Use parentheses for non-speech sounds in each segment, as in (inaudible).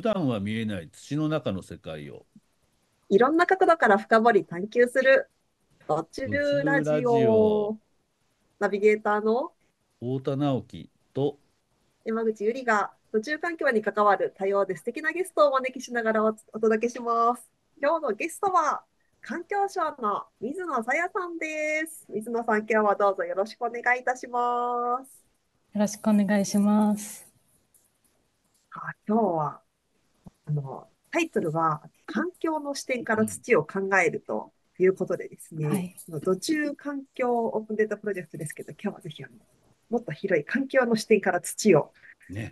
普段は見えない土の中の世界をいろんな角度から深掘り探求する途中ラジオナビゲーターの太田直樹と山口ゆりが途中環境に関わる多様で素敵なゲストをお招きしながらお届けします。今日のゲストは環境省の水野さやさんです。水野さん、今日はどうぞよろしくお願いいたします。よろしくお願いします。あ今日はあのタイトルは環境の視点から土を考えるということでですね、はい、土中環境オープンデータプロジェクトですけど、今日はぜひあのもっと広い環境の視点から土を、ね、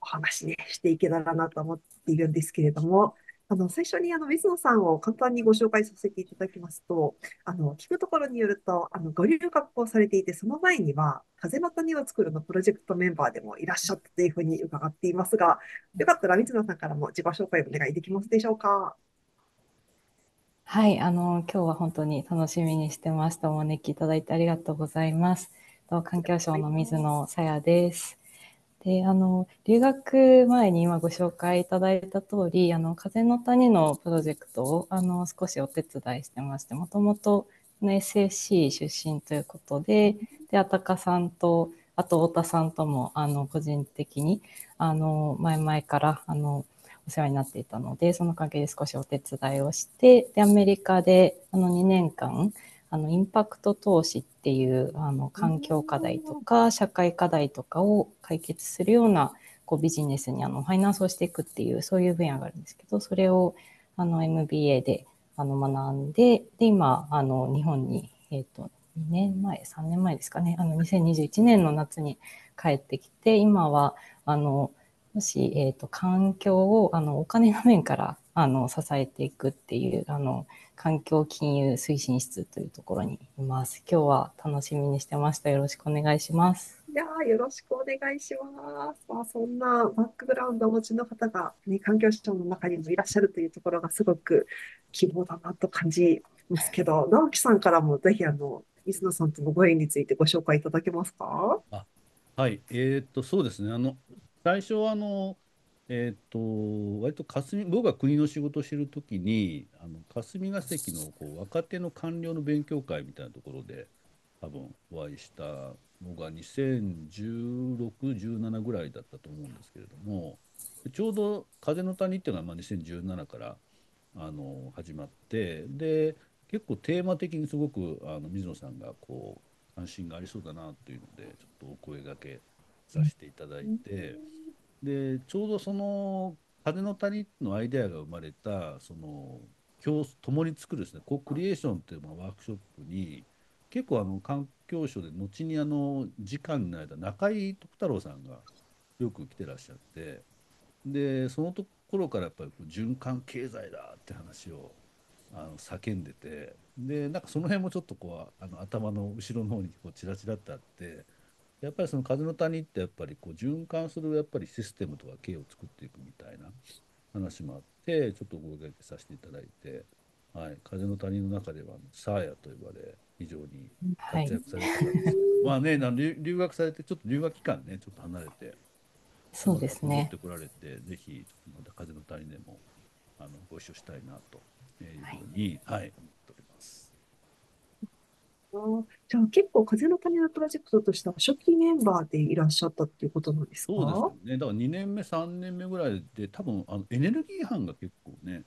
お話ね、していけたらなと思っているんですけれども、あの、最初にあの、水野さんを簡単にご紹介させていただきますと、あの、聞くところによると、あの、ご留学をされていて、その前には、風の谷を作るのプロジェクトメンバーでもいらっしゃったというふうに伺っていますが、よかったら水野さんからも自己紹介をお願いできますでしょうか？はい、あの、今日は本当に楽しみにしてました。お招きいただいてありがとうございます。環境省の水野さやです。で、あの、留学前に今ご紹介いただいた通り、あの、風の谷のプロジェクトを、あの、少しお手伝いしてまして、もともと SFC 出身ということで、で、あたかさんと、あと太田さんとも、あの、個人的に、あの、前々から、あの、お世話になっていたので、その関係で少しお手伝いをして、で、アメリカで、あの、2年間、あのインパクト投資っていうあの環境課題とか社会課題とかを解決するようなこうビジネスにあのファイナンスをしていくっていうそういう分野があるんですけどそれをあの MBA であの学んでで今あの日本に、えーと、2年前3年前ですかねあの2021年の夏に帰ってきて今はあのもし、えーと環境をあのお金の面からあの支えていくっていうあの環境金融推進室というところにいます。今日は楽しみにしてました。よろしくお願いします。いやよろしくお願いします。まあ、そんなバックグラウンドをお持ちの方が、ね、環境省の中にもいらっしゃるというところがすごく希望だなと感じますけど、(laughs) 直樹さんからもぜひあの水野さんとのご縁についてご紹介いただけますか？あはい、えー、っとそうですね。あの最初はあのえっ、と割と霞僕が国の仕事をしてる時にあの霞が関のこう若手の官僚の勉強会みたいなところで多分お会いしたのが201617ぐらいだったと思うんですけれどもちょうど「風の谷」っていうのはまあ2017からあの始まってで結構テーマ的にすごくあの水野さんがこう関心がありそうだなというのでちょっとお声がけさせていただいて。でちょうどその「風の谷」のアイデアが生まれたその共共に作るですねコクリエーションっていうワークショップに結構あの環境省で後にあの時間になれた中井徳太郎さんがよく来てらっしゃってでそのところからやっぱり循環経済だって話をあの叫んでてでなんかその辺もちょっとこうあの頭の後ろの方にこうチラチラってあってやっぱりその風の谷ってやっぱりこう循環するやっぱりシステムとか経を作っていくみたいな話もあってちょっとご掛けさせていただいて、はい、風の谷の中ではサーヤと呼ばれ非常に活躍されてたんです、はい、まあね留留学されてちょっと留学期間ねちょっと離れてそうですねってこられてぜひまた風の谷でもあのご一緒したいなというふうに、はい、はい。じゃあ結構風の谷のプロジェクトとしては初期メンバーでいらっしゃったっていうことなんですか？そうですね。だから2年目、3年目ぐらいで、多分あのエネルギー班が結構ね、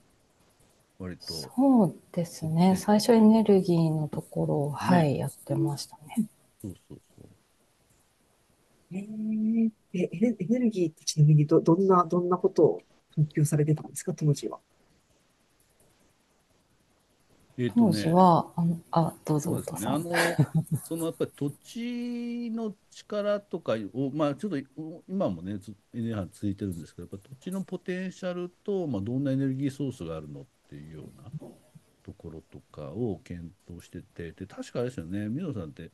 割と。そうですね。最初エネルギーのところを、ね、はい、やってましたね。そうそうそう。えー、えエネルギーってちなみにどどんな、どんなことを研究されてたんですか、当時は。えーとね、当時は、あのあどうぞ、そうですね、あの (laughs) そのやっぱり土地の力とかを、まあ、ちょっと今もね、エネルギー続いてるんですけど、やっぱ土地のポテンシャルと、まあ、どんなエネルギーソースがあるのっていうようなところとかを検討してて、で確かあれですよね、水野さんって、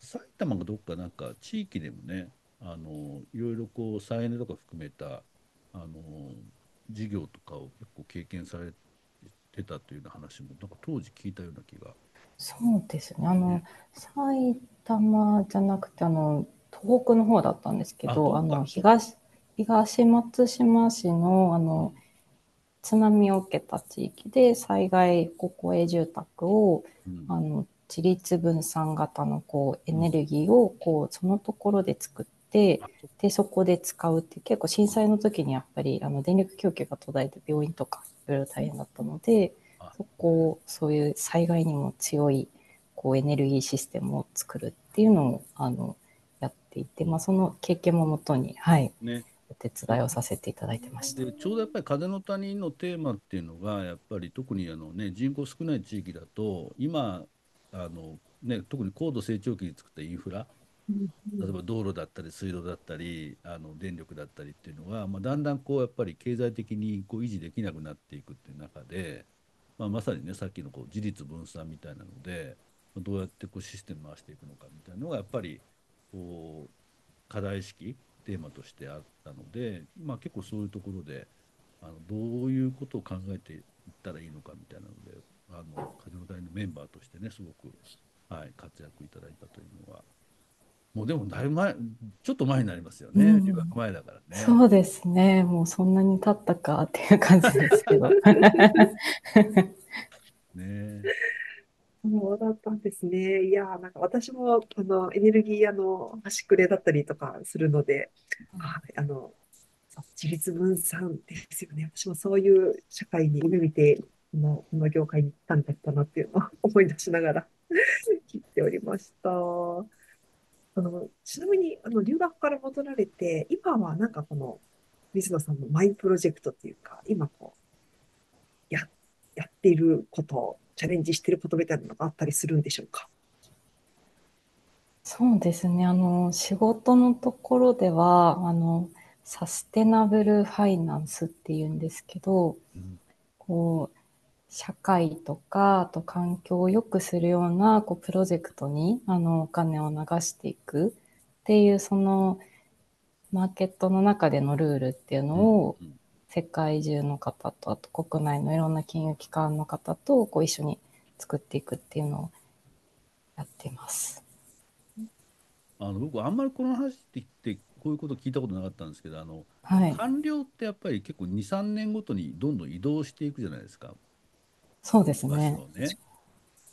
埼玉がどっかなんか地域でもね、あのいろいろこう再エネとか含めたあの事業とかを結構経験されて。てたというような話もなんか当時聞いたような気が。そうですね。あの、ね、埼玉じゃなくてあの東北の方だったんですけど、あの東東松島市のあの津波を受けた地域で災害公営住宅を、うん、あの自立分散型のこうエネルギーをこうそのところで作ってでそこで使うって結構震災の時にやっぱりあの電力供給が途絶えて病院とかいろいろ大変だったのでそこをそういう災害にも強いこうエネルギーシステムを作るっていうのをあのやっていて、まあ、その経験ももとに、はい、ね、お手伝いをさせていただいてました。でちょうどやっぱり風の谷のテーマっていうのがやっぱり特にあの、ね、人口少ない地域だと今あの、ね、特に高度成長期に作ったインフラ例えば道路だったり水道だったりあの電力だったりっていうのが、まあ、だんだんこうやっぱり経済的にこう維持できなくなっていくっていう中で、まあ、まさにねさっきのこう自立分散みたいなのでどうやってこうシステム回していくのかみたいなのがやっぱりこう課題意識テーマとしてあったので、まあ、結構そういうところであのどういうことを考えていったらいいのかみたいなのであの風の谷のメンバーとしてねすごく、はい、活躍いただいたというのはもうでもだいぶ前ちょっと前になりますよね、うん、留学前だからね。そうですね。もうそんなに経ったかっていう感じですけど。(laughs) ね。そうだったんですね。いやなんか私も、あの、エネルギー屋の端くれだったりとかするので、あ、あの、自立分散ですよね。私もそういう社会に夢見て、この、この業界に行ったんだったなっていうのを思い出しながら (laughs) 聞いておりました。あの、ちなみに、あの、留学から戻られて、今はなんかこの、水野さんのマイプロジェクトっていうか、今こう、や、やっていることチャレンジしてることみたいなのがあったりするんでしょうか？そうですね。あの、仕事のところでは、あの、サステナブルファイナンスっていうんですけど、うん、こう、社会とか、あと環境を良くするような、こう、プロジェクトに、あの、お金を流していくっていう、その、マーケットの中でのルールっていうのを、世界中の方とあと国内のいろんな金融機関の方とこう一緒に作っていくっていうのをやっています。あの僕あんまりこの話って言ってこういうこと聞いたことなかったんですけどあの、はい、官僚ってやっぱり結構23年ごとにどんどん移動していくじゃないですか。そうですね。ね。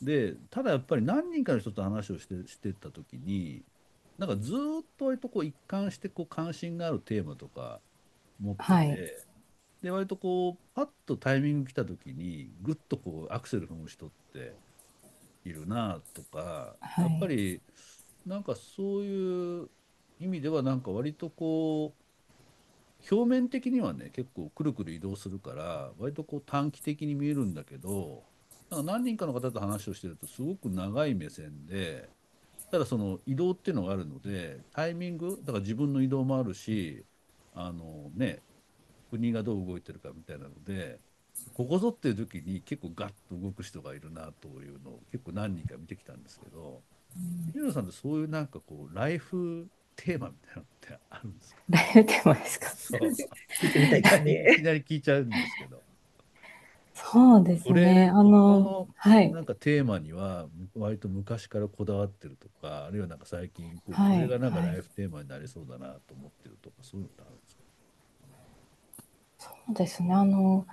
でただやっぱり何人かの人と話をしてしてた時になんかずっと割とこう一貫してこう関心があるテーマとか持ってて、はい、で割とこうパッとタイミング来た時にぐっとこうアクセル踏む人っているなとか、はい、やっぱりなんかそういう意味ではなんか割とこう表面的にはね結構くるくる移動するから割とこう短期的に見えるんだけどなんか何人かの方と話をしてるとすごく長い目線でただその移動っていうのがあるのでタイミングだから自分の移動もあるしあのね国がどう動いてるかみたいなのでここぞっていう時に結構ガッと動く人がいるなというのを結構何人か見てきたんですけど水野さんってそういうなんかこうライフテーマみたいなのってあるんですか？ライフテーマですか？そう聞いてみたいですね。いきなり聞いちゃうんですけど。そうですね。あの、はい。なんかテーマには割と昔からこだわってるとか、あるいはなんか最近これがなんかライフテーマになりそうだなと思ってるとか、そういうのってあるんですか？そうですね。あの、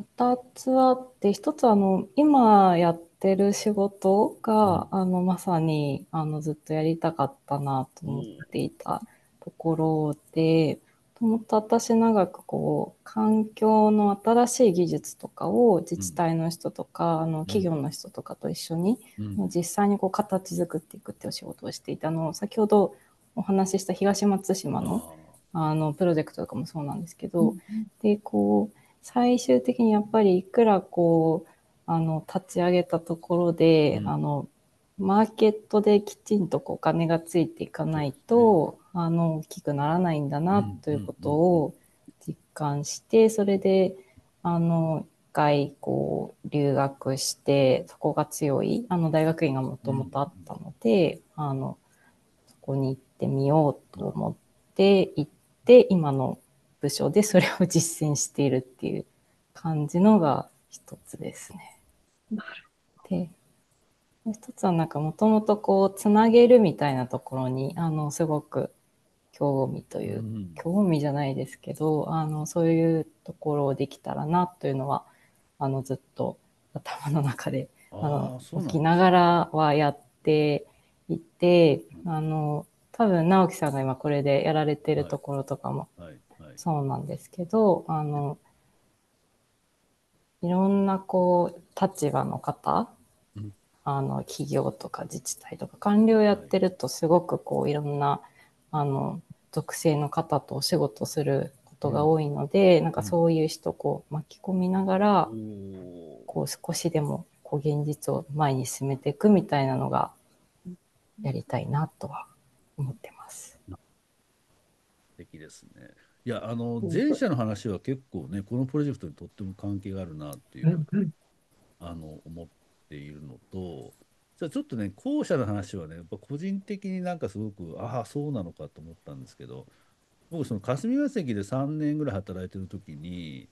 2つあって、1つあの、今やってる仕事が、あの、まさに、あの、ずっとやりたかったなと思っていたところで、もっと私長くこう環境の新しい技術とかを自治体の人とか、あの企業の人とかと一緒に、実際にこう形作っていくっていう仕事をしていたのを先ほどお話しした東松島のあのプロジェクトとかもそうなんですけど、うん、でこう最終的にやっぱりいくらこうあの立ち上げたところで、うん、あのマーケットできちんとお金がついていかないと、うん、あの大きくならないんだなということを実感して、それであの一回こう留学してそこが強いあの大学院がもともとあったので、あのそこに行ってみようと思って行ってで今の部署でそれを実践しているっていう感じのが一つですね。なるほど。で、もう一つはなんかもともとこうつなげるみたいなところにあのすごく興味という、うん興味じゃないですけど、あの、そういうところをできたらなというのは、あの、ずっと頭の中で、ああの起きながらはやっていて、うんあの、多分直樹さんが今これでやられてるところとかもはいはい。そうなんですけど、あの、いろんなこう、立場の方、うん。あの、企業とか自治体とか官僚やってるとすごくこう、い。ろんな、あの、属性の方とお仕事することが多いので、なんかそういう人こう巻き込みながら、おー。こう少しでもこう現実を前に進めていくみたいなのがやりたいなとは思ってます。素敵ですね。いや、あの、うん前者の話は結構ね、このプロジェクトにとっても関係があるなっていうう、んうんあの、思っているのと、じゃあちょっとね、後者の話はね、やっぱ個人的になんかすごく、ああ、そうなのかと思ったんですけど、僕、その霞が関で3年ぐらい働いてる時に、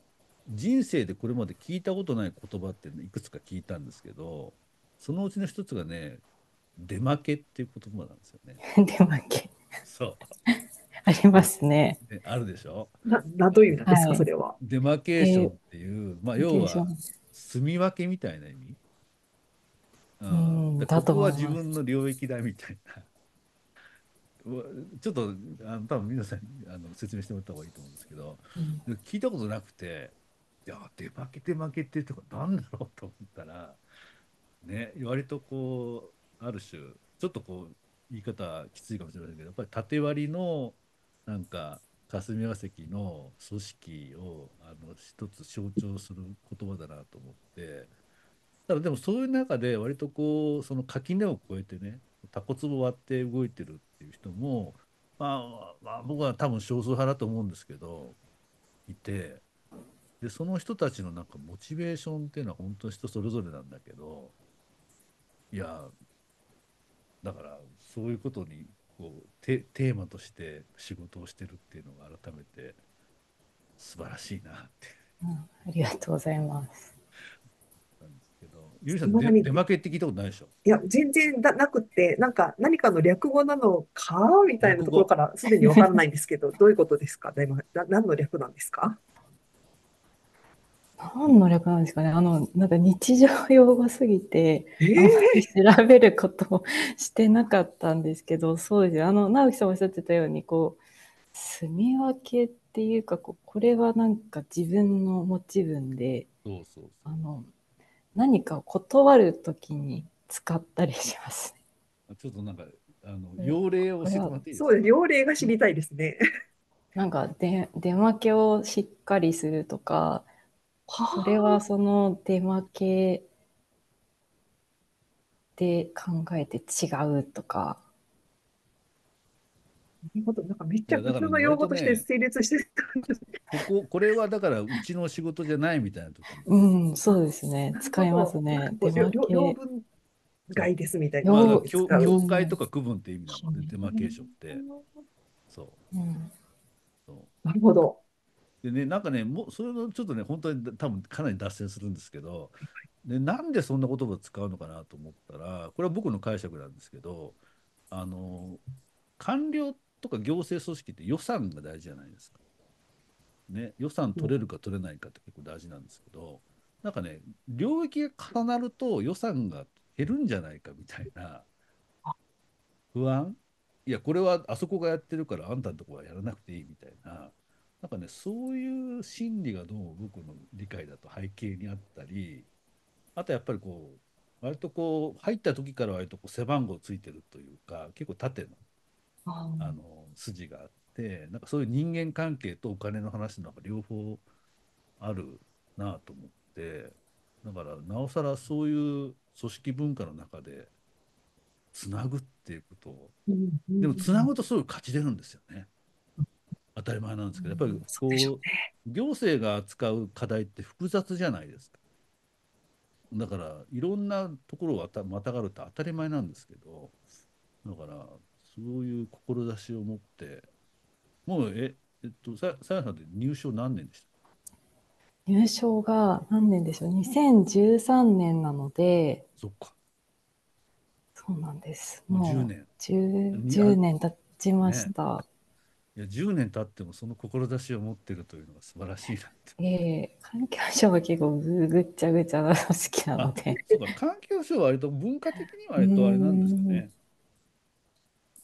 人生でこれまで聞いたことない言葉っていくつか聞いたんですけど、そのうちの一つがね、出負けっていう言葉なんですよね。(laughs) 出負けそう。ありますね。であるでしょ？な、な、どういう意味なんですか、はい。それは。デマケーションっていう、まあ要は住み分けみたいな意味、ううんでだと思います。ここは自分の領域だみたいな。(laughs) ちょっとあの多分皆さんにあの説明してもらった方がいいと思うんですけどうん。聞いたことなくていや出負け出負けってとか何だろうと思ったらね割とこうある種ちょっとこう言い方きついかもしれませんけどやっぱり縦割りのなんか霞が関の組織をあの一つ象徴する言葉だなと思って。ただでもそういう中で割とこうその垣根を越えてねタコツボ割って動いてるっていう人も、まあ、まあ僕は多分少数派だと思うんですけどいて。でその人たちのなんかモチベーションっていうのは本当人それぞれなんだけどいやだからそういうことにこうテテーマとして仕事をしてるっていうのが改めて素晴らしいなって。うんありがとうございます。なんですけどゆりさん出出負けって聞いたことないでしょ？いや、全然だなくって、なんか何かの略語なのかみたいなところからすでにわからないんですけど、どういうことですか？大魔な何の略なんですか？何の略なんですかね？あの、なんか日常用語すぎて、えあんまり調べることをしてなかったんですけど、そうですよ。あの、直樹さんおっしゃってたように、こう、住み分けっていうか、こうこれはなんか自分の持ち分で、そうそうそうあの、何かを断るときに使ったりしますね。ちょっとなんかあのうん要例を教えてもらっていいですか？そうです。要例が知りたいですね。なんかで出負けをしっかりするとか、これはその出負けで考えて違うとか、なるほど。なんかめっちゃ普通の用語として成立してる。こここれはだからうちの仕事じゃないみたいな時にうん、そうですね。使いますね。出負け。両分外ですみたいな。まあ、境境界とか区分って意味なので、デマケーションって。そううんそうなるほど。でね、なんかね、もうそれもちょっとね、本当に多分かなり脱線するんですけど、でなんでそんな言葉を使うのかなと思ったら、これは僕の解釈なんですけど、あの官僚とか行政組織って予算が大事じゃないですか。ね、予算取れるか取れないかって結構大事なんですけど、なんかね、領域が重なると予算が減るんじゃないかみたいな不安いや、これはあそこがやってるからあんたのとこはやらなくていいみたいな、なんかね、そういう心理がどうも僕の理解だと背景にあったり、あとやっぱりこう、割とこう、入った時から割とこう背番号ついてるというか、結構縦のああの筋があって、なんかそういう人間関係とお金の話の両方あるなと思って、だからなおさらそういう組織文化の中でつなぐっていうことをでもつなぐとすぐ勝ち出るんですよね。当たり前なんですけど、やっぱりこそう行政が扱う課題って複雑じゃないですか。だから、いろんなところをまたがるって当たり前なんですけど、だから、そういう志を持って、もう、え、えっと、ささやさんって入省何年でした？入賞が何年でしょう ?2013 年なので、そっか、そうなんです。もうもう10年。10, に10年経ちました。いや10年経ってもその志を持ってるというのが素晴らしいなって。ええー、環境省は結構ぐぐっちゃぐちゃなの好きなので。そうか環境省は割と文化的には割とあれなんですかね。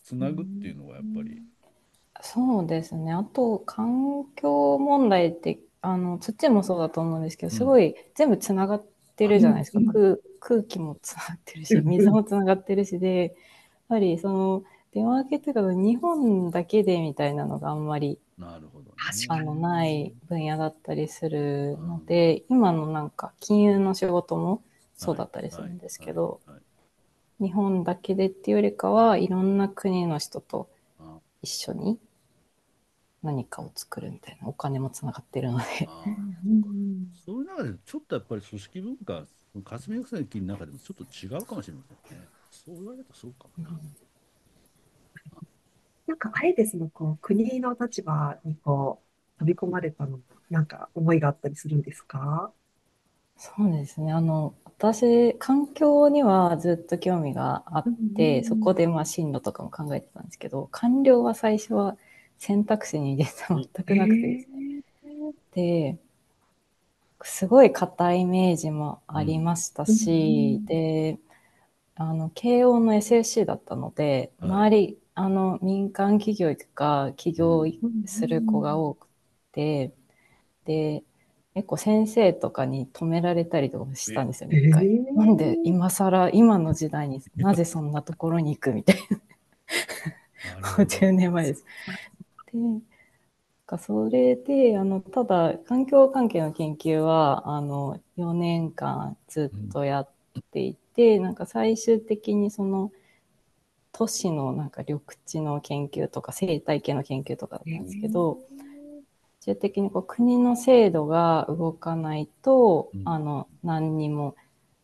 つなぐっていうのはやっぱり。そうですね。あと環境問題ってあの土もそうだと思うんですけど、すごい全部つながってるじゃないですか。空空気もつながってるし、水もつながってるしで、やっぱりその電話系というか日本だけでみたいなのがあんまりなるほど、ね、あのない分野だったりするので、うん、今のなんか金融の仕事もそうだったりするんですけど、日本だけでっていうよりかはいろんな国の人と一緒に何かを作るみたいなお金もつながってるので。そういう中でちょっとやっぱり組織文化霞が関の中でもちょっと違うかもしれませんね。そう言われるとそうかもな。うんなんか、あえてその、こう、国の立場にこう、飛び込まれたの、なんか思いがあったりするんですか？そうですね。あの、私、環境にはずっと興味があって、そこでまあ進路とかも考えてたんですけど、官僚は最初は選択肢に入れて全くなくてですね。で、すごい硬いイメージもありましたし、で、あの、慶応の SSC だったので、周り、あの民間企業とか起業する子が多くて、で結構先生とかに止められたりとかしたんですよね、一回。なんで今更今の時代になぜそんなところに行くみたいな。10 (laughs) 年前です。でかそれであのただ環境関係の研究はあの4年間ずっとやっていて、うん、なんか最終的にその都市のなんか緑地の研究とか生態系の研究とかだったんですけど、最終的にこう国の制度が動かないと、うん、あの何にも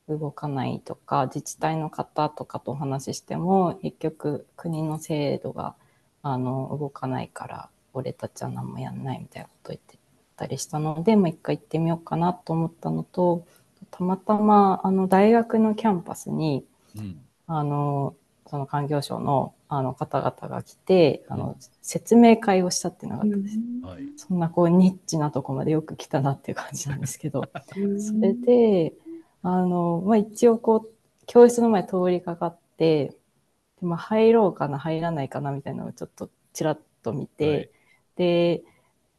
動かないとか自治体の方とかとお話ししても結局国の制度があの動かないから俺たちは何もやんないみたいなこと言ってたりしたのでもう一回行ってみようかなと思ったのとたまたまあの大学のキャンパスに、うん、あのその環境省のあの方々が来て、あの、説明会をしたっていうのがあったんです。はい、そんなこうニッチなとこまでよく来たなっていう感じなんですけど、(laughs) それで、あの、まあ、一応こう、教室の前通りかかって、でまあ、入ろうかな、入らないかなみたいなのをちょっとちらっと見て、はい、で、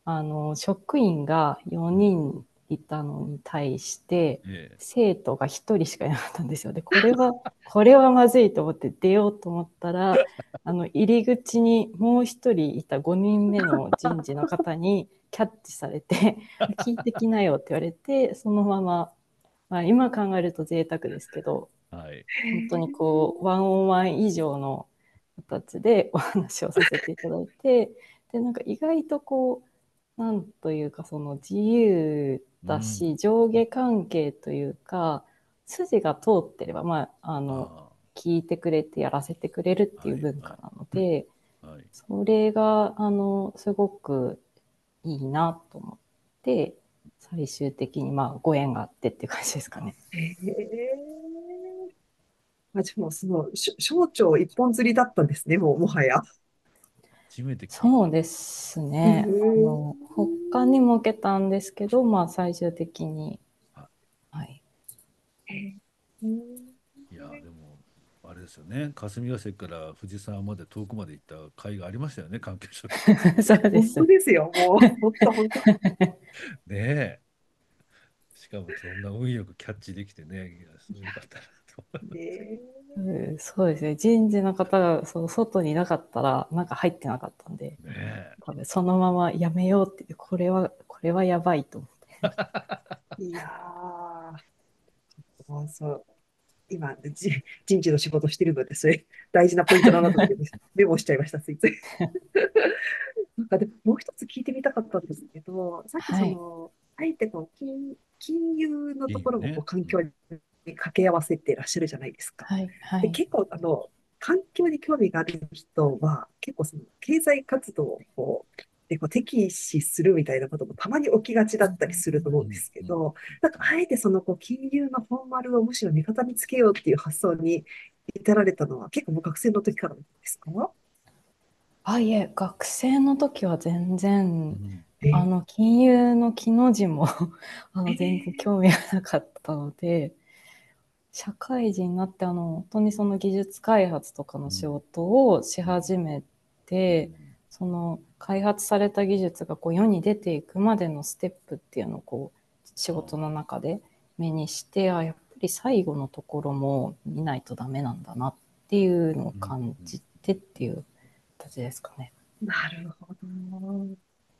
あの、職員が4人いたのに対して、生徒が1人しかいなかったんですよ。で、これは、(laughs) これはまずいと思って出ようと思ったら、(laughs) あの、入り口にもう1人いた5人目の人事の方に (laughs) キャッチされて、聞いてきなよって言われて、そのまま、まあ、今考えると贅沢ですけど、はい、本当にこう、ワンオンワン以上の形でお話をさせていただいて、で、なんか意外とこう、なんというかその自由だし、うん、上下関係というか筋が通ってれば、まあ、あの聞いてくれてやらせてくれるっていう文化なので、はいはい、それがあのすごくいいなと思って最終的にまあご縁があってっていう感じですかね。えー、あでもその省庁一本釣りだったんですねもうもはや。初めてそうですね。あの他にも受けたんですけど、まあ最終的に。はい。いや、でも、あれですよね。霞ヶ関から藤沢まで遠くまで行った会がありましたよね、関係者。(laughs) そうです。本当ですよ、もう。本当、本当。ねえ。しかもそんな運よくキャッチできてね、いや、すごかったうん、そうですね。人事の方がその外にいなかったら、なんか入ってなかったんで、ね、多分そのままやめようって、これは、これはやばいと思って。いやー、そう。今じ、人事の仕事してるので、それ大事なポイントだなと思ってメモしちゃいました、ついつい。なんかでもう一つ聞いてみたかったんですけど、さっきその、はい、あえてこう金金融のところもこう環境にに掛け合わせてらっしゃるじゃないですか。はいはい、で結構あの環境に興味がある人は結構その経済活動をこうでこう敵視するみたいなこともたまに起きがちだったりすると思うんですけど、なんかあえてそのこう金融のフォーマルをむしろ味方につけようっていう発想に至られたのは結構もう学生の時からですか？あ、いえ、学生の時は全然、うん。あの、金融の木の字も (laughs) あの、全然興味がなかったので、社会人になって、あの、本当にその技術開発とかの仕事をし始めて、その開発された技術がこう世に出ていくまでのステップっていうのをこう仕事の中で目にしてあやっぱり最後のところも見ないとダメなんだなっていうのを感じてっていう形ですかね。なるほど。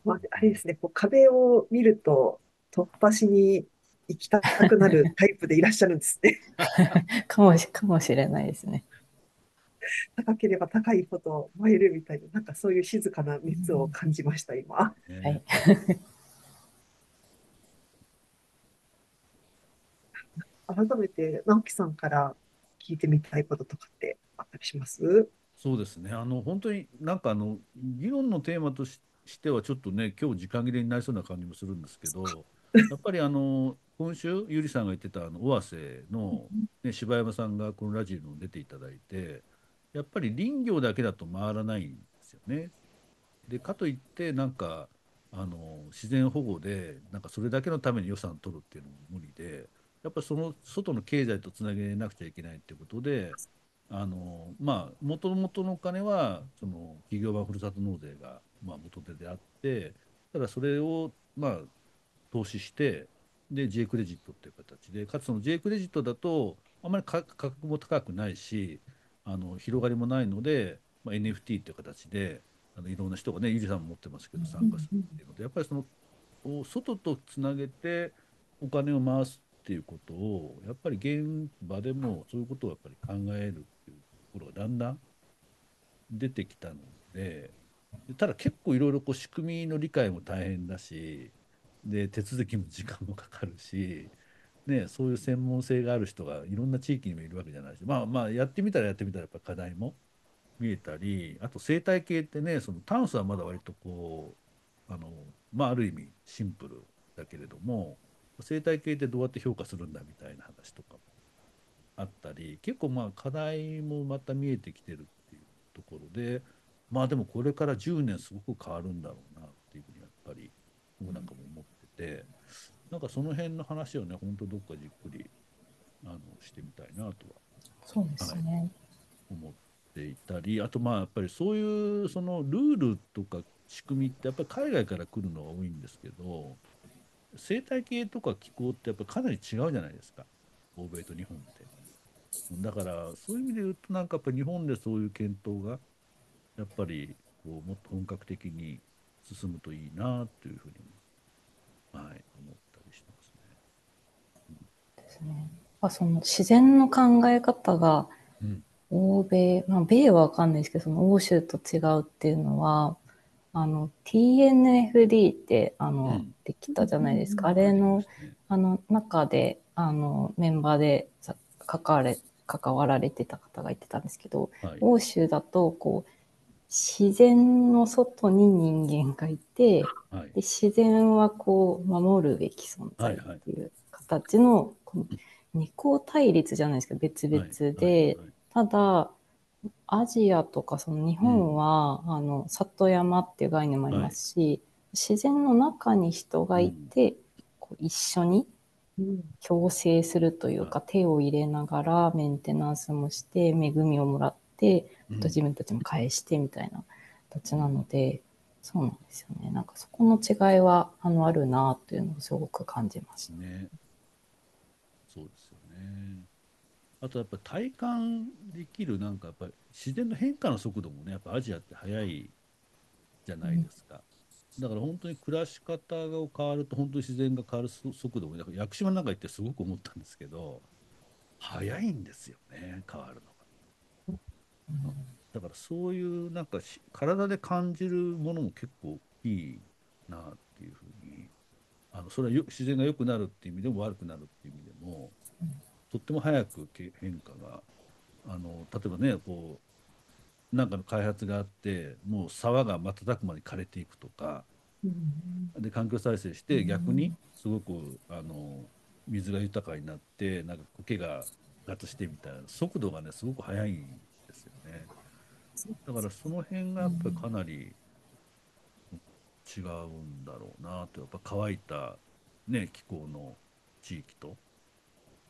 まあ、あれですね、こう壁を見ると突破しに行きたくなるタイプでいらっしゃるんですね。(laughs) かもしかもしれないですね。高ければ高いほど燃えるみたいな、なんかそういう静かな熱を感じました、今。ねはい (laughs) 改めて直樹さんから聞いてみたいこととかってあったりします？そうですね。あの本当になんかあの議論のテーマとししてはちょっとね今日時間切れになりそうな感じもするんですけど、(laughs) やっぱりあの今週ゆりさんが言ってたあの尾鷲の、ね、柴山さんがこのラジオにも出ていただいて、やっぱり林業だけだと回らないんですよね。でかといってなんかあの自然保護でなんかそれだけのために予算取るっていうのも無理で、やっぱりその外の経済とつなげなくちゃいけないっていうことで。あのまあ元々のお金はその企業版ふるさと納税がまあ元手であってただそれをまあ投資してで J クレジットっていう形でかつその J クレジットだとあまり価価格も高くないしあの広がりもないので、まあ、NFT っていう形であのいろんな人がねゆりさんも持ってますけど参加するっていうのでやっぱりそのお外とつなげてお金を回すっていうことをやっぱり現場でもそういうことをやっぱり考えるっていうところがだんだん出てきたのででただ結構いろいろこう仕組みの理解も大変だしで手続きも時間もかかるし、ね、そういう専門性がある人がいろんな地域にもいるわけじゃないしまあまあやってみたらやってみたらやっぱ課題も見えたりあと生態系ってねその炭素はまだ割とこうあの、まあ、ある意味シンプルだけれども生態系ってどうやって評価するんだみたいな話とかもあったり結構まあ課題もまた見えてきてるっていうところでまあでもこれから10年すごく変わるんだろうなっていうふうにやっぱり僕なんかもっててなんかその辺の話をね本当どっかじっくりあのしてみたいなとはそうですね。思っていたりあとまあやっぱりそういうそのルールとか仕組みってやっぱり海外から来るのが多いんですけど生態系とか気候ってやっぱりかなり違うじゃないですか欧米と日本って。だからそういう意味で言うとなんかやっぱり日本でそういう検討がやっぱりこうもっと本格的に進むといいなというふうに、はい、思ったりしてますね。ですね。まあその自然の考え方がうん欧米、まあ、米はわかんないですけど、その欧州と違うっていうのは、あの、TNFD って、あの、うんできたじゃないですか。あありれのあの、中で、あの、メンバーでさ関われ、関わられてた方が言ってたんですけど、はい欧州だと、こう、自然の外に人間がいて、はい。で自然はこう守るべき存在っていう形の、この二項対立じゃないですけど別々で、はいはいただアジアとかその日本は、あの里山っていう概念もありますし、自然の中に人がいて、こう一緒にうん。共生するというか、手を入れながらメンテナンスもして恵みをもらってと自分たちも返してみたいな形なので、そうなんですよねなんかそこの違いはあのあるなというのをすごく感じました。ね。そうですよね。あとやっぱ体感できるなんかやっぱり自然の変化の速度もねやっぱアジアって速いじゃないですか。だから本当に暮らし方が変わると本当に自然が変わるそ速度もだから屋久島なんか行ってすごく思ったんですけど速いんですよね変わるのが。だからそういうなんかし体で感じるものも結構いいなっていうふうにあのそれはよ自然が良くなるっていう意味でも悪くなるっていう意味でも、とっても早くけ変化があの例えばねこうなんかの開発があってもう沢が瞬く間に枯れていくとかうんで環境再生して逆にすごくあの水が豊かになってなんか苔が復活してみたいな速度がねすごく速いんですよね。だからその辺がやっぱりかなり違うんだろうなとやっぱ乾いた、ね、気候の地域と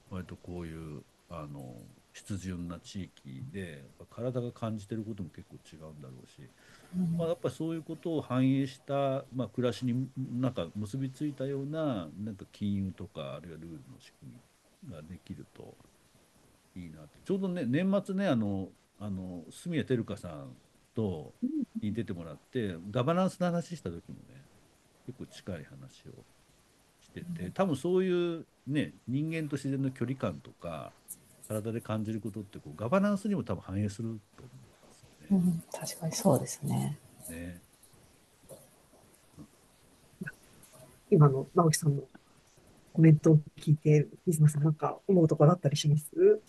割とこういうあの湿潤な地域で体が感じてることも結構違うんだろうし、うん、まあ、やっぱりそういうことを反映した、まあ、暮らしになんか結びついたようななんか金融とかあるいはルールの仕組みができるといいなってちょうどね年末ねあのあの住谷照香さんとに出てもらってガバナンスの話した時もね結構近い話をしてて多分そういうね人間と自然の距離感とか体で感じることってこうガバナンスにも多分反映すると思うんですよね。うん、確かにそうですね。ね今の直樹さんのコメントを聞いて、水野さんなんか思うところあったりします？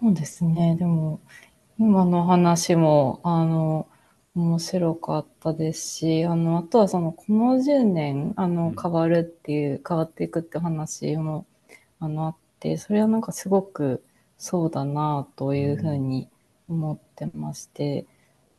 そうですね。でも、今の話も、あの、面白かったですし、あの、あとはその、この10年、あの、変わるっていう、変わっていくって話も、あの、あって、それはなんかすごくそうだなというふうに思ってまして、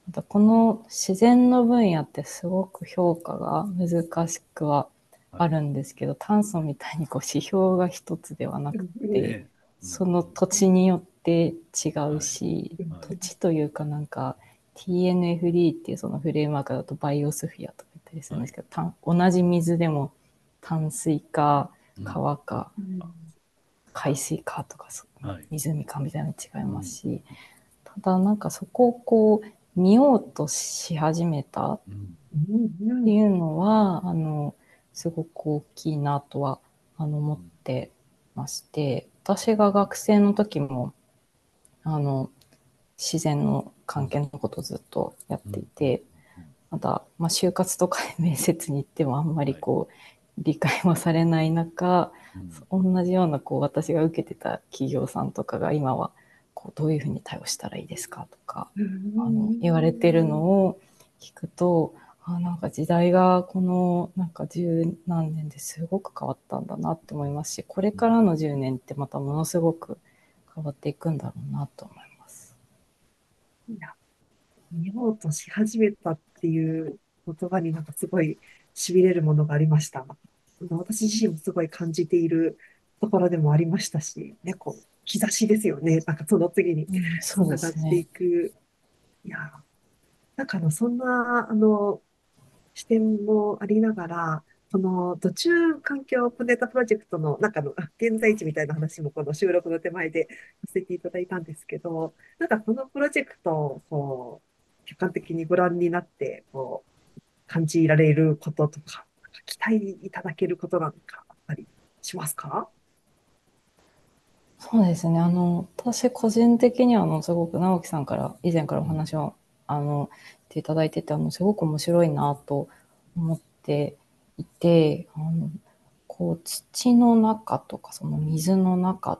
またこの自然の分野ってすごく評価が難しくはあるんですけど、炭素みたいにこう指標が一つではなくて、その土地によって違うし、土地というかなんか TNFD っていうそのフレームワークだとバイオスフィアとか言ったりするんですけど、同じ水でも淡水か川か、海水かとか、湖かみたいなの違いますし、ただなんかそこをこう見ようとし始めたっていうのは、あのすごく大きいなとはあの思ってまして、私が学生の時も、あの、自然の関係のことをずっとやっていて、また、まあ、就活とか面接に行ってもあんまりこう、理解もされない中、同じようなこう私が受けてた企業さんとかが今はこうどういうふうに対応したらいいですかとか、あの言われてるのを聞くとあなんか時代がこのなんか十何年ですごく変わったんだなって思いますしこれからの10年ってまたものすごく変わっていくんだろうなと思います。いや見ようとし始めたっていう言葉になんかすごいしびれるものがありました。私自身もすごい感じているところでもありましたし、ね、こう兆しですよね。なんかその次にそんな感じていく。うんね、いや、なんかあの、そんな、あの、視点もありながら、その途中環境プネタプロジェクトの中の現在地みたいな話もこの収録の手前でさせていただいたんですけど、なんかこのプロジェクトをこう客観的にご覧になってこう感じられることとか、期待いただけることなんかあったりしますか？そうですね。あの、私個人的にはあの、すごく直樹さんから以前からお話をあのていただいててあのすごく面白いなと思っていてあのこう土の中とかその水の中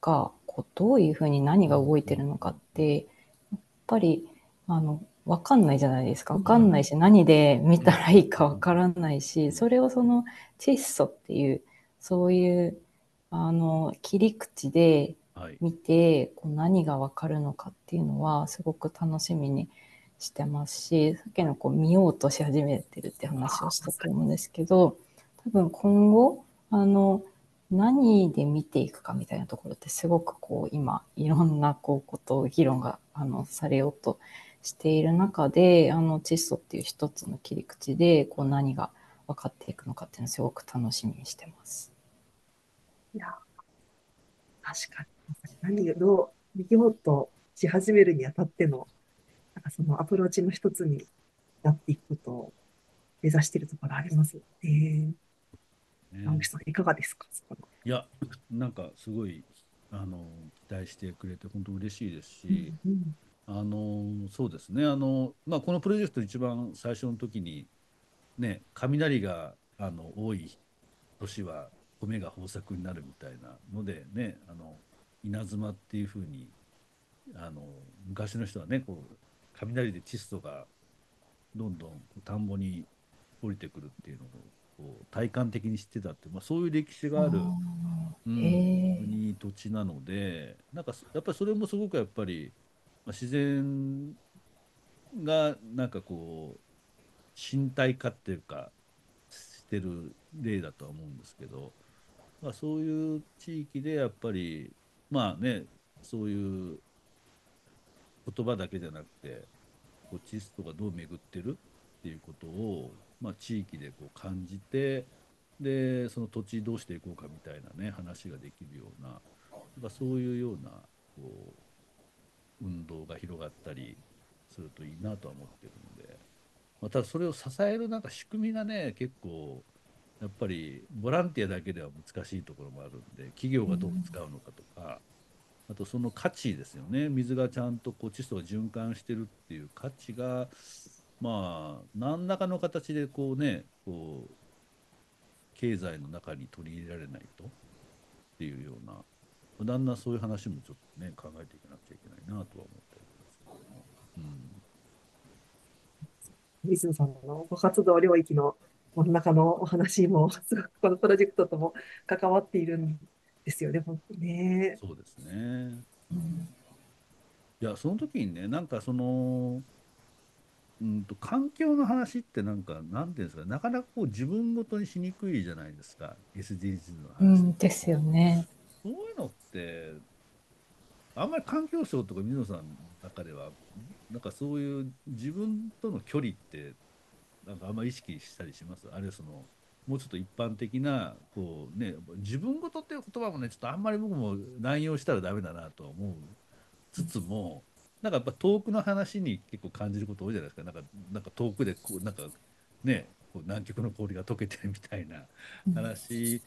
がこうどういうふうに何が動いてるのかってやっぱりあの分かんないじゃないですか。分かんないし何で見たらいいか分からないしそれをその窒素っていうそういうあの切り口で見て、こう何が分かるのかっていうのはすごく楽しみにしてますしさっきのこう見ようとし始めてるって話をしたと思うんですけど多分今後あの何で見ていくかみたいなところってすごくこう今いろんなこうことを議論があのされようとしている中であの窒素っていう一つの切り口でこう何が分かっていくのかっていうのをすごく楽しみにしてます。いや確かに何をどう見ようとし始めるにあたってのなんかそのアプローチの一つになっていくことを目指しているところあります。えー、直樹さん、いかがですか？いや、なんかすごいあの期待してくれて本当嬉しいですし、うんうん、あのそうですね。あの、まあ、このプロジェクト一番最初の時に、ね、雷があの多い年は米が豊作になるみたいなのでねあの稲妻っていうふうにあの昔の人はねこう雷で窒素がどんどん田んぼに降りてくるっていうのをこう体感的に知ってたって、まあ、そういう歴史がある、うん、国土地なのでなんかやっぱりそれもすごくやっぱり自然がなんかこう身体化っていうかしてる例だとは思うんですけど、まあ、そういう地域でやっぱりまあねそういう言葉だけじゃなくてこう地質とかどう巡ってるっていうことを、まあ、地域でこう感じてでその土地どうしていこうかみたいなね話ができるようなやそういうようなこう運動が広がったりするといいなとは思ってるので、まあ、ただそれを支えるなんか仕組みがね結構やっぱりボランティアだけでは難しいところもあるんで企業がどう使うのかとか、あとその価値ですよね水がちゃんとこう窒素が循環してるっていう価値がまあ何らかの形でこうねこう経済の中に取り入れられないとっていうようなだんだんそういう話もちょっとね考えていかなくちゃいけないなとは思っております。うん、水野さんのご活動領域の真ん中のお話もすごくこのプロジェクトとも関わっているんですよね、本当ね。そうですね。うん、いや、その時にね、なんかその、うんと環境の話ってなんかなんていうんですかなかなかこう自分ごとにしにくいじゃないですか SDGs の話、うん、ですよねそういうのってあんまり環境省とか水野さんの中ではなんかそういう自分との距離ってなんかあんまり意識したりします？あるいはそのもうちょっと一般的なこうね自分ごとっていう言葉もねちょっとあんまり僕も乱用したらダメだなと思うつつも、なんかやっぱ遠くの話に結構感じること多いじゃないですか。なんかなんか遠くでこうなんかねこう南極の氷が溶けてるみたいな話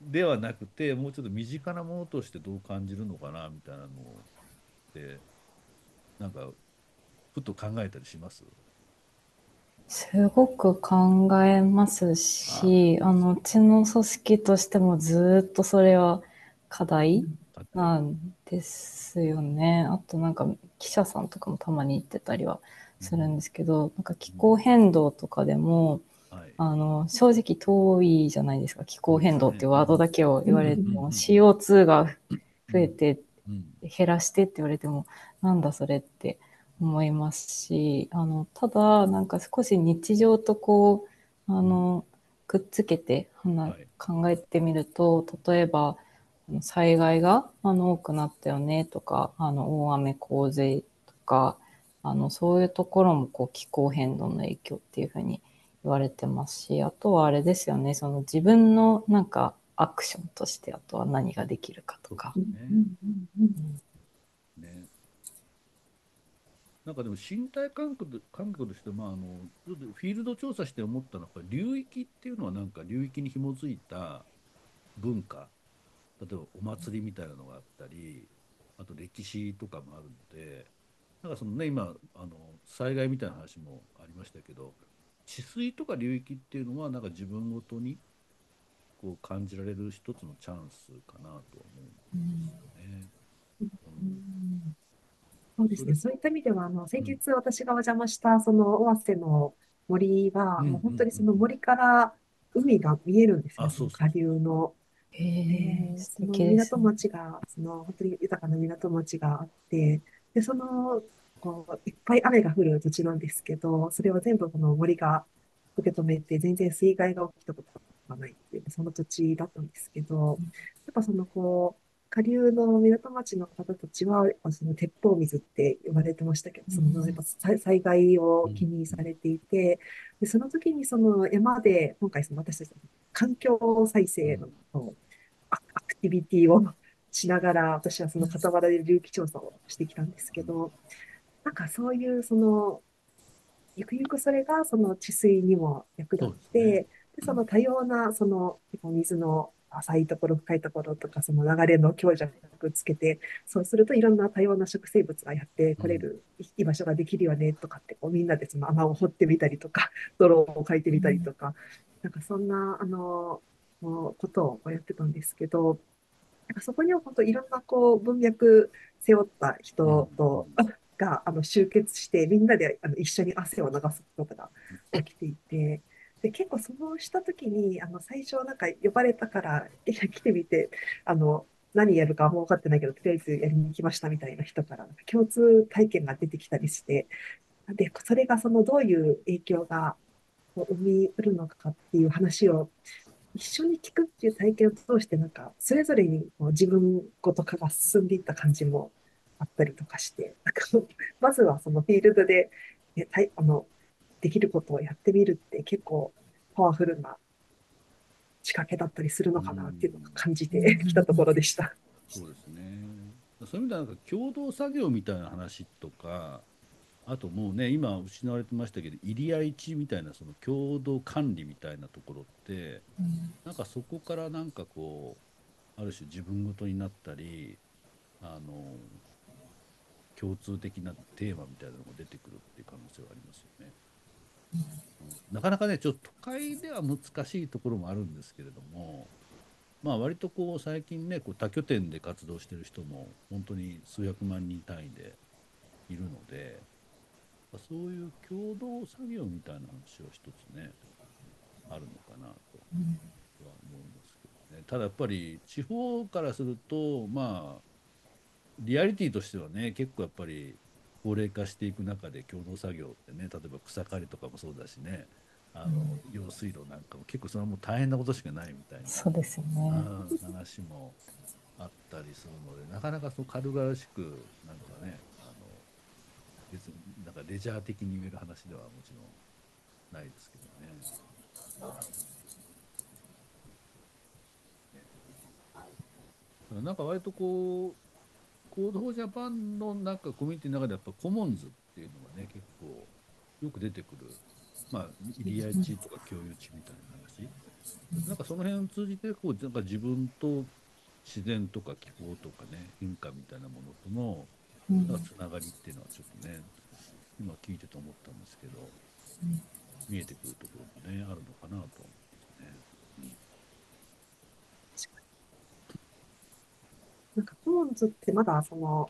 ではなくて、もうちょっと身近なものとしてどう感じるのかなみたいなのでなんかふと考えたりします？すごく考えますし、あのうちの組織としてもずっとそれは課題なんですよね。あとなんか記者さんとかもたまに言ってたりはするんですけど、なんか気候変動とかでも、あの正直遠いじゃないですか気候変動っていうワードだけを言われても。CO2 が増えて減らしてって言われてもなん。だそれって思いますしあのただなんか少し日常とこうあのくっつけて考えてみると例えば災害があの多くなったよねとかあの大雨洪水とかあのそういうところもこう気候変動の影響っていうふうに言われてますしあとはあれですよねその自分のなんかアクションとしてあとは何ができるかとか。ね。ね、なんかでも身体感覚感覚として、まあ、あのフィールド調査して思ったのは流域っていうのはなんか流域に紐づいた文化例えばお祭りみたいなのがあったりあと歴史とかもあるのでなんかそのね今あの災害みたいな話もありましたけど治水とか流域っていうのはなんか自分ごとにこう感じられる一つのチャンスかなとは思うんですよね。うんそうですね。そういった意味では、あの、先日私がお邪魔した、その、尾鷲の森は、もう本当にその森から海が見えるんですよ、下流の。へえ、その港町が、その本当に豊かな港町があって、で、その、こう、いっぱい雨が降る土地なんですけど、それを全部この森が受け止めて、全然水害が起きたことがないっていう、その土地だったんですけど、やっぱその、こう、下流の港町の方たちは、その鉄砲水って呼ばれてましたけど、そのやっぱ災害を気にされていて、でその時にその山で、今回その私たちの環境再生のアクティビティをしながら、私はその傍らで隆起調査をしてきたんですけど、なんかそういうその、ゆくゆくそれがその治水にも役立って、でその多様なその水の浅いところ、深いところとか、その流れの強弱つけて、そうするといろんな多様な食生物がやってこれる居場所ができるよねとかって、こうみんなでその穴を掘ってみたりとか、(laughs) 泥をかいてみたりとか、なんかそんな、あの、ことをやってたんですけど、なんかそこには本当いろんなこう文脈背負った人と、があの集結して、みんなであの一緒に汗を流すことが起きていて、で結構そうした時にあの最初なんか呼ばれたから (laughs) 来てみてあの何やるかも分かってないけど、とりあえずやりに行きましたみたいな人から共通体験が出てきたりして、で、それがそのどういう影響が生み得るのかっていう話を一緒に聞くっていう体験を通して、なんか、それぞれにこう自分ごと化が進んでいった感じもあったりとかして、なんかまずはそのフィールドで、ね、あのできることをやってみるって結構パワフルな仕掛けだったりするのかなっていうのを感じてきたところでした。そうですね。そういう意味ではなんか共同作業みたいな話とか、あともうね今失われてましたけど入り市みたいなその共同管理みたいなところって、うん、なんかそこからなんかこうある種自分ごとになったりあの共通的なテーマみたいなのが出てくるっていう可能性はありますよね。なかなかねちょっと都会では難しいところもあるんですけれどもまあ割とこう最近ねこう多拠点で活動してる人も本当に数百万人単位でいるのでそういう共同作業みたいな話は一つねあるのかなとは思いますけどね、ただやっぱり地方からするとまあリアリティとしてはね結構やっぱり高齢化していく中で共同作業ってね例えば草刈りとかもそうだしねあの、用水路なんかも結構それはもう大変なことしかないみたいなそうですよね、話もあったりするのでなかなかそう軽々しくなんかね別になんかレジャー的に言える話ではもちろんないですけどね。なんか割とこう行動ジャパンのなんかコミュニティの中でやっぱコモンズっていうのがね結構よく出てくるまあ入り合い地とか共有地みたいな話なんかその辺を通じてこうなんか自分と自然とか気候とかね変化みたいなものとのつながりっていうのはちょっとね今聞いてて思ったんですけど、見えてくるところもねあるのかなと思ってね。なんかコモンズってまだその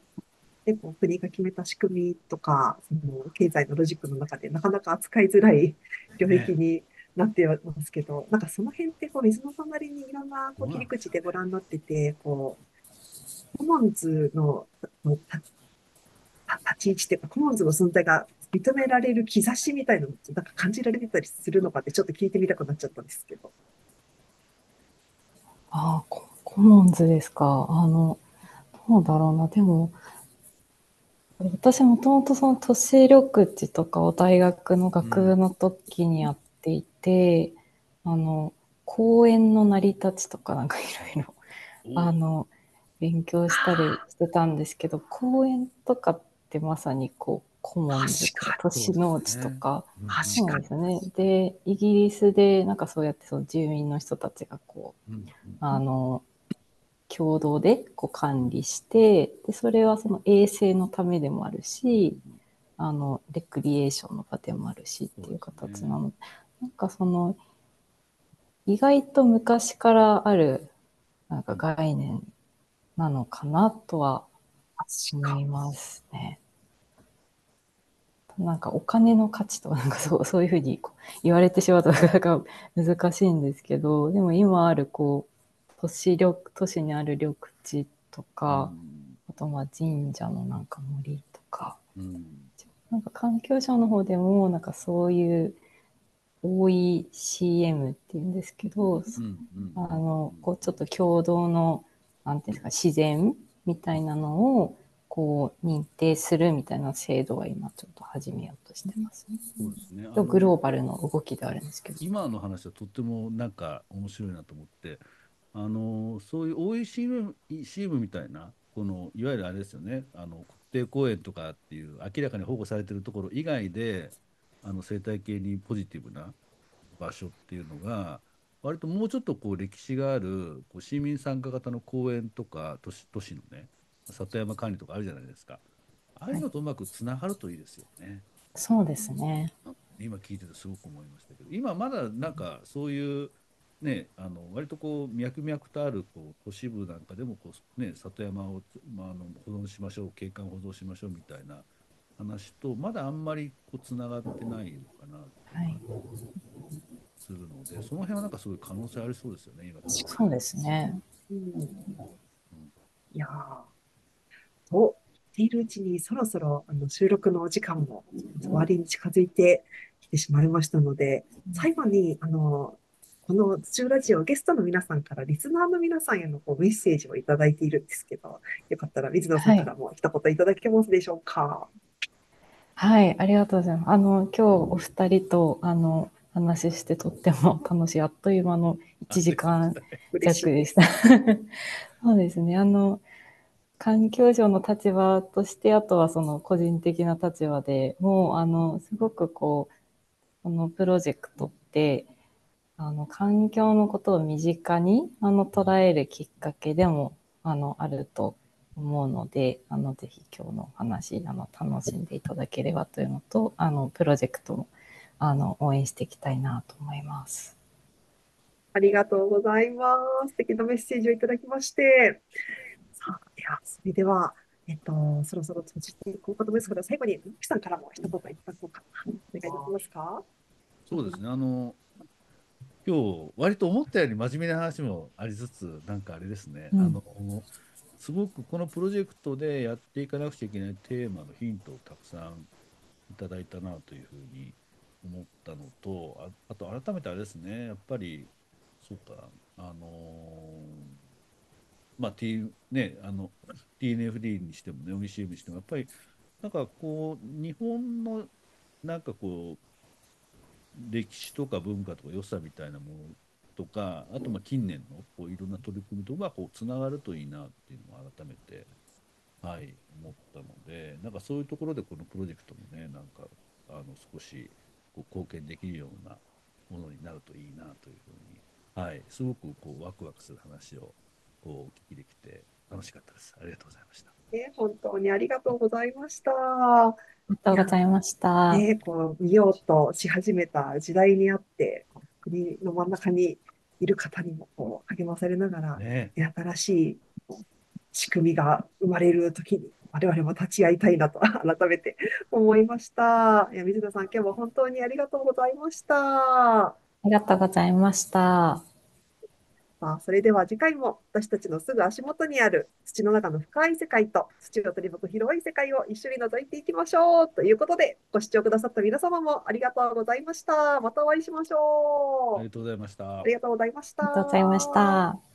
結構国が決めた仕組みとかその経済のロジックの中でなかなか扱いづらい領域になってますけど、ね、なんかその辺ってこう水の隣にいろんなこう切り口でご覧になっててこうコモンズの立ち位置っていうか、コモンズの存在が認められる兆しみたいなのなんか感じられてたりするのかってちょっと聞いてみたくなっちゃったんですけど。ああ、コモンズですか？あの、どうだろうな。でも、私もともとその都市緑地とかを大学の学部の時にやっていて、うん、あの、公園の成り立ちとかなんかいろいろ、あの、勉強したりしてたんですけど、公園とかっってまさにこうコモンズとか都市農地とかそうですね。でイギリスでなんかそうやってその住民の人たちがこう、あの共同でこう管理してでそれはその衛生のためでもあるしあのレクリエーションの場でもあるしっていう形なので、なんかその意外と昔からあるなんか概念なのかなとは思いますね。なんかお金の価値とかなんかそう (laughs) そういうふうに言われてしまうとなかなか難しいんですけどでも今あるこう都市緑都市にある緑地とか、うん、あとまあ神社のなんか森とか、うん、なんか環境省の方でもなんかそういう OECM っていうんですけど、うん、あのこうちょっと共同のなんていうんですか自然みたいなのをこう認定するみたいな制度は今ちょっと始めようとしてますね。そうですね。グローバルの動きであるんですけど。今の話はとってもなんか面白いなと思ってあのそういう OECM みたいなこのいわゆるあれですよね。あの国定公園とかっていう明らかに保護されてるところ以外であの生態系にポジティブな場所っていうのが割ともうちょっとこう歴史があるこう市民参加型の公園とか都市都市のね里山管理とかあるじゃないですか。ああいうのとうまくつながるといいですよね。はい、そうですね。今聞いててすごく思いましたけど。今まだなんかそういうね、あの割とこう脈々とあるこう都市部なんかでもこう、ね、里山を、まあ、あの保存しましょう景観保存しましょうみたいな話とまだあんまりこうつながってないのかな、はい、するのでその辺はなんかすごい可能性ありそうですよね今そうですね、うん、いやー、と言っているうちにそろそろあの収録のお時間も終わりに近づいてきてしまいましたので、最後に、あの、この土中ラジオゲストの皆さんからリスナーの皆さんへのこうメッセージをいただいているんですけど、よかったら水野さんからも一言いただけますでしょうか？はい、ありがとうございます。あの、今日お二人と、あの、話してとっても楽しい、あっという間の1時間。弱でした。そうですね。あの、環境省の立場として、あとはその個人的な立場でもう、あの、すごくこう、このプロジェクトって、あの、環境のことを身近に、あの、捉えるきっかけでも、あの、あると思うので、あの、ぜひ今日のお話、あの、楽しんでいただければというのと、あの、プロジェクトも、あの、応援していきたいなと思います。ありがとうございます。素敵なメッセージをいただきまして。さあ、では、それでは、えっと、そろそろ閉じていこうかと思いますけど、最後に、木さんからも一言いただこうかな。お願いできますか？そうですね、あの、今日、割と思ったより真面目な話もありつつ、なんかあれですね、うん。あの、すごくこのプロジェクトでやっていかなくちゃいけないテーマのヒントをたくさんいただいたなというふうに思ったのと、ああと改めてあれですね、やっぱり、そうか、あのまあ、T、ね、あの、TNFD にしてもね、OECM にしても、やっぱり、なんかこう、日本の、なんかこう、歴史とか文化とか良さみたいなものとか、あとまあ近年のこういろんな取り組みとかこうつながるといいなっていうのを改めて、はい、思ったので、なんかそういうところでこのプロジェクトもね、なんかあの少しこう貢献できるようなものになるといいなというふうに、はい、すごくこうワクワクする話をこうお聞きできて楽しかったです。ありがとうございました。ね、本当にありがとうございました。ありがとうございました。ね、こう見ようとし始めた時代にあって、国の真ん中にいる方にもこう励まされながら、ね、ね新しい仕組みが生まれるときに我々も立ち会いたいなと (laughs) 改めて思いました。いや水野さん、今日も本当にありがとうございました。ありがとうございました。まあ、それでは次回も私たちのすぐ足元にある土の中の深い世界と土を取り巻く広い世界を一緒に覗いていきましょうということでご視聴くださった皆様もありがとうございました。またお会いしましょう。ありがとうございましたあ。りがとうございました。ありがとうございました。